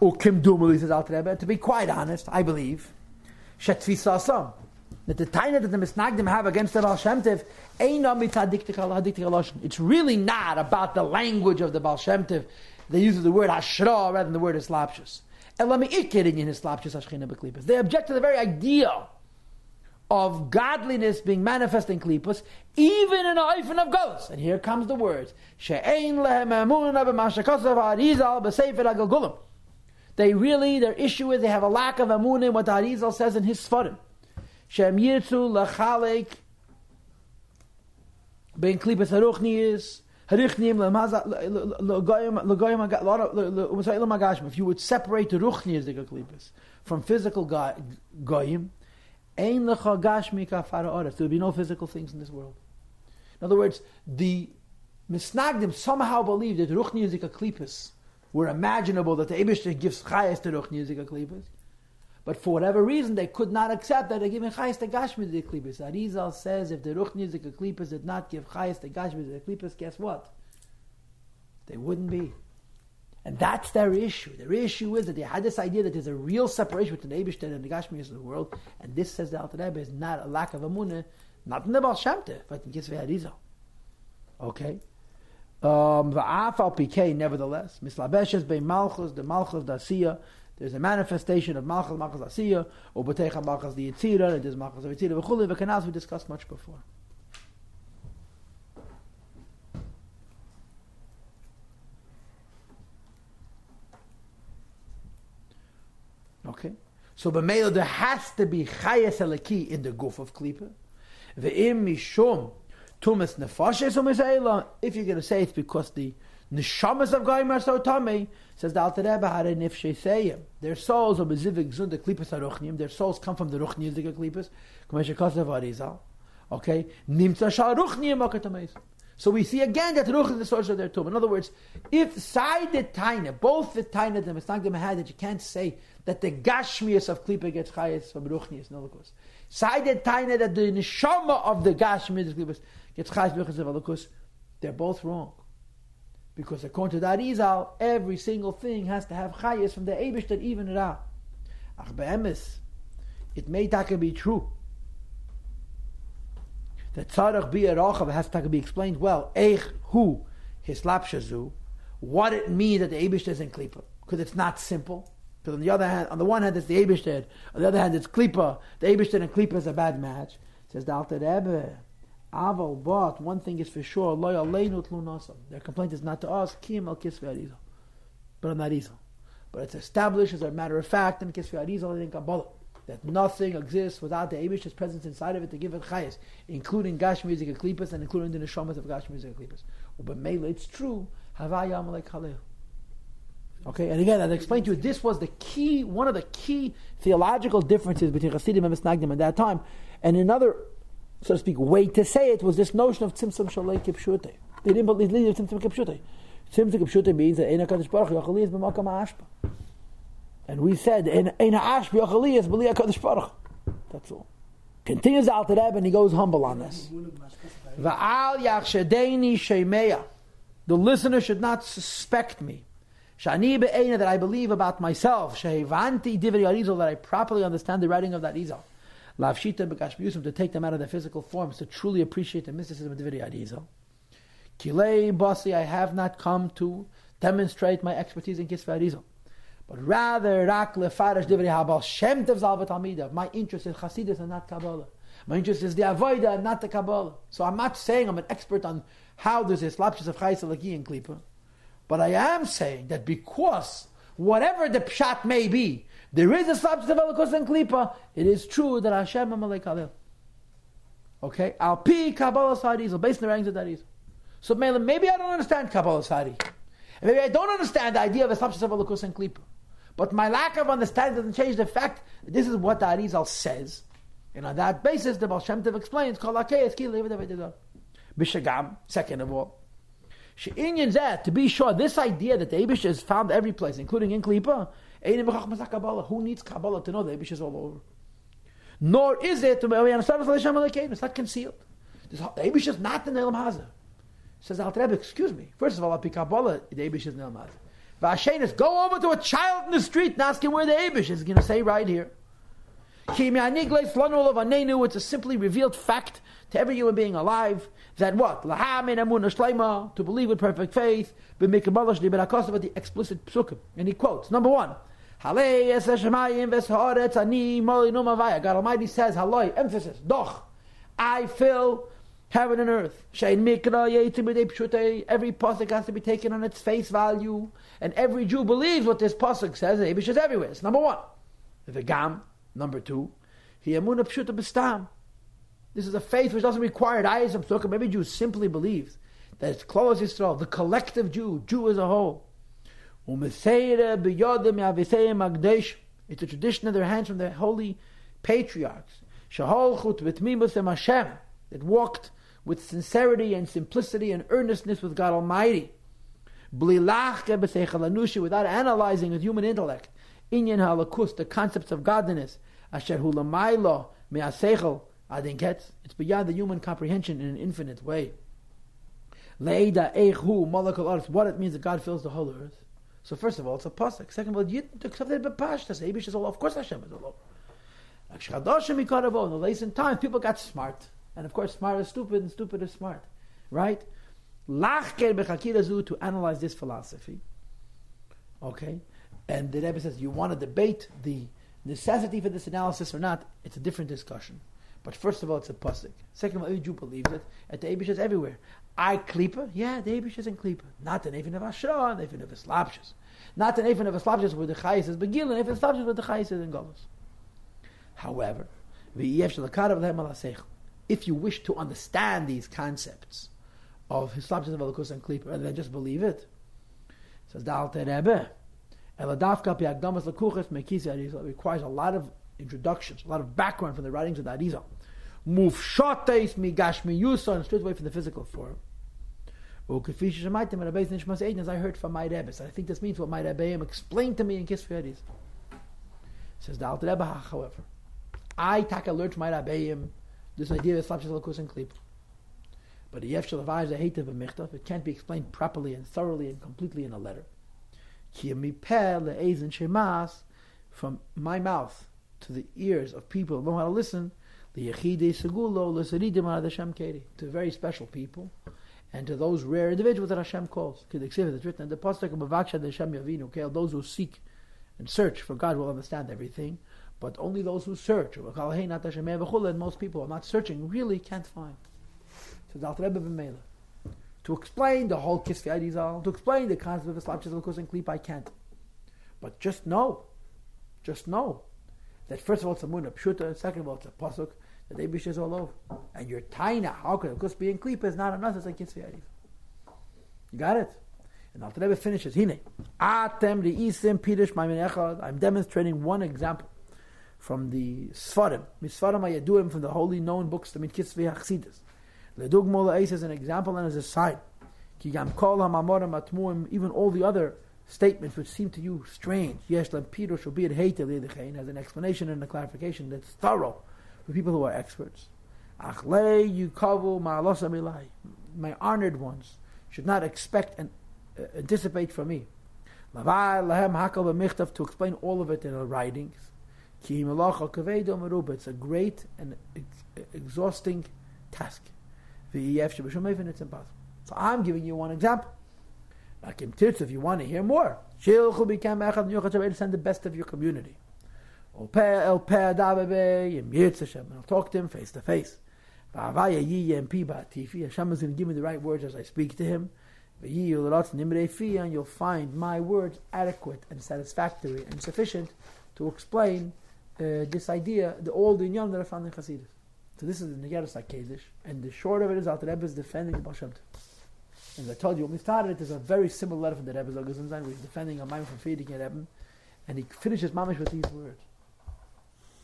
Ukim Dumuli says Al Rebbe. To be quite honest, I believe Shetzvisa Asam that the taina that the misnagdim have against the Baal Shem Tev It's really not about the language of the Baal Shem Tev. They use the word hashra rather than the word islapshus. They object to the very idea of godliness being manifest in klipus, even in hyphen of ghosts. And here comes the words: They really, their issue is they have a lack of amun in what the Harizal says in his Sfarim. Shem yirtzu lachalek ben klipus haruchniis If you would separate the ruchniis the klipus from physical goyim, ein lecha gashmi kafara. There would be no physical things in this world. In other words, the misnagdim somehow believe that ruchniis klipus were imaginable that the Abishter gives chayas to ruchniis klipus. But for whatever reason, they could not accept that they're giving chayes to gashmi the klipos. Arizal says if the ruch music did not give chayes to gashmi the guess what? They wouldn't be. And that's their issue. Their issue is that they had this idea that there's a real separation between the Eibishter and the Gashmias of the world, and this says the Alter Rebbe is not a lack of amunah, not in the Baal Shem but in Kisvei Arizal. Okay? Um, Va'af PK, nevertheless, mislabeshes be malchus, the malchus da there's a manifestation of Malchus, Malchus Asiya, or Botecha Malchus the Yitzira, there's Malchus the Yitzira, V'chuli, V'kanaz, we discussed much before. Okay? So b'meila there has to be chayes eleki in the goof of klipa. Ve'im mishum tumas nefashes u'mizayla. If you're going to say it's because the neshamas of Goyim are so tummy, Says the Alter Rebbe, Hare Nifshei Seyim. Their souls are bezivik zun, the klipas haruchnim. Their souls come from the ruchnim, the klipas. K'meshe kosev arizal. Okay? Nimtza shal ruchnim akatamais. So we see again that ruch is the source of their tomb. In other words, if side the taina, both the taina and the misnagdim had that you can't say that the gashmias of klipa gets chayes from ruchnias, no lukus. Side the taina that the neshama of the gashmias of klipas gets chayes from ruchnias, they're both wrong. Because according to that Izal, every single thing has to have chayas from the Abish that even it out. Ach be'emes, it may take be true. That tzarech bi erachav has to be explained well. Eich hu his lapshazu, what it means that the Abish is in klipa. Because it's not simple. Because on the other hand, on the one hand it's the Abish on the other hand it's klipa. The Abish and klipa is a bad match. Says the Rebbe. Aval, but one thing is for sure, Their complaint is not to us, Kim al Kisve but on Arizal. But it's established as a matter of fact in Kisve Arizal in Kabbalah that nothing exists without the Abish's presence inside of it to give it chayas, including Gash music and Klippas and including the Neshamas of Gash music and Klippas. But Mela, it's true, Havaya. Okay, and again, I explained to you, this was the key, one of the key theological differences between Hasidim and Misnagdim at that time. And another so to speak, way to say it was this notion of tzimtzum shalei kipshute. They didn't believe in tzimtzum kipshute. Tzimtzum kipshute means that ein hakadosh baruch is b'makam ha'ashpa. And we said ein ha'ashpa yachali is b'li hakadosh baruch. That's all. Continues out to and he goes humble on this. Va'al yachshedeni shemeya. The listener should not suspect me. Shani be'ena that I believe about myself. Shehevanti divri arizal that I properly understand the writing of that izal. Lavshita b'gashmiyusim, to take them out of their physical forms, to truly appreciate the mysticism of Divinity Adizal. Kilei basi, I have not come to demonstrate my expertise in Kisvei Adizal. But rather, rak lefarash divri habal shem tev zalvat My interest is Chasidus and not Kabbalah. My interest is the Avoida and not the Kabbalah. So I'm not saying I'm an expert on how there's this lapsus of Chayes Alaki in Klippa. But I am saying that because whatever the pshat may be, there is a substance of Elokus and Klipa. It is true that Hashem Amalek Alil. Okay? Al Pi Kabbalah Sadizal, based on the ranks of Darizal. So maybe I don't understand Kabbalah Sadi. Maybe I don't understand the idea of a substance of Elokus and Klipa. But my lack of understanding doesn't change the fact that this is what the Arizal says. And on that basis, the Baal Shem Tov explains, Bishagam, second of all. To be sure, this idea that the Abish is found every place, including in Klipa, who needs Kabbalah to know the Abish is all over? Nor is it, it's not concealed. The Abish is not the Nelam Hazah. Says Al Rebbe, excuse me. First of all, I Api Kabbalah, the Abish is Nelam Hazah. Vashenis, go over to a child in the street and ask him where the Abish is going to say right here. It's a simply revealed fact to every human being alive that what? To believe with perfect faith, but the explicit psukim. And he quotes, number one, God Almighty says, Haloi, emphasis, doch, I fill heaven and earth. Every pasuk has to be taken on its face value, and every Jew believes what this pasuk says. The Abish is everywhere. It's number one. The gam, number two. This is a faith which doesn't require eyes of. Every Jew simply believes that it's close Yisrael, the collective Jew, Jew as a whole. It's a tradition in their hands from the holy patriarchs. That walked with sincerity and simplicity and earnestness with God Almighty. Without analyzing with human intellect. Inyan halakus, the concepts of godliness. Asher hu lamaylo me'asechel adinket. It's beyond the human comprehension in an infinite way. Leida eichu malakal earth. What it means that God fills the whole earth. So first of all, it's a pasuk. Second of all, you accept it bepashtas. Abish is all. Of course, Hashem is all. In the recent times, people got smart. And of course, smart is stupid and stupid is smart. Right? Lachker bechakirazu to analyze this philosophy. Okay? And the Rebbe says, you want to debate the necessity for this analysis or not, it's a different discussion. But first of all, it's a pasuk. Second of all, every Jew believes it. At the Abish is everywhere. I klipa, yeah, the Abish is in klipa. Not the Nevin of Ashra, the Nevin of Eslapshas. Not the Nevin of Eslapshas with the Chayis is Begil, and Nevin of Eslapshas where the Chayis is in Golos. However, if you wish to understand these concepts of Hislapshas of Elokus and klipa, and then just believe it, says the Alter Rebbe, requires a lot of introductions, a lot of background from the writings of the Arizal. Migash miyusa and straight away from the physical form. As I heard from my Rebbe, I think this means what my Rebbe explained to me in Kisfer Says the Alter Rebbe, however, I take alert from my Rebbe this idea of Slapshas Lakus and Klip. But the Yefshel of the hate of a Michtav, it can't be explained properly and thoroughly and completely in a letter. From my mouth to the ears of people who know how to listen, to very special people, and to those rare individuals that Hashem calls. It's written in the Pasuk of those who seek and search for God will understand everything, but only those who search, and most people are not searching, really can't find. So to explain the whole Kisvei Arizal, to explain the concept of Islam, Chizalkus, and Klip, I can't. But just know, just know, that first of all it's a Pshuta, second of all it's a Pasuk, the Abish is all over. And your Taina, how could it? Because being Klip is not enough, it's like Arizal. You got it? And Alter Rebbe finishes, Hine, Atem Isim Pidish I'm demonstrating one example from the Sfarim, Misfarim Ayaduim, from the holy known books, the Mitkisvei Hachsidus. Ledugmo Le'es is an example and as a sign. Even all the other statements which seem to you strange, yesh lempido shall be has an explanation and a clarification that's thorough for people who are experts. My honored ones should not expect and uh, anticipate from me. To explain all of it in our writings. It's a great and ex- exhausting task. It's impossible. So I'm giving you one example. If you want to hear more, send the best of your community. El Peh Davebe, Yem Hashem, and I'll talk to him face to face. Va'avaya Yi Yem Pi Hashem is going to give me the right words as I speak to him. And you'll find my words adequate and satisfactory and sufficient to explain uh, this idea, the old inyan that I found in Chassidus. So this is the Negeris HaKedish, and the short of it is that the Rebbe is defending the Baal. As I told you, when we started it, there's a very similar letter from the Rebbe Zogazanzan, where he's defending a man from feeding a Rebbe, and he finishes mamish with these words.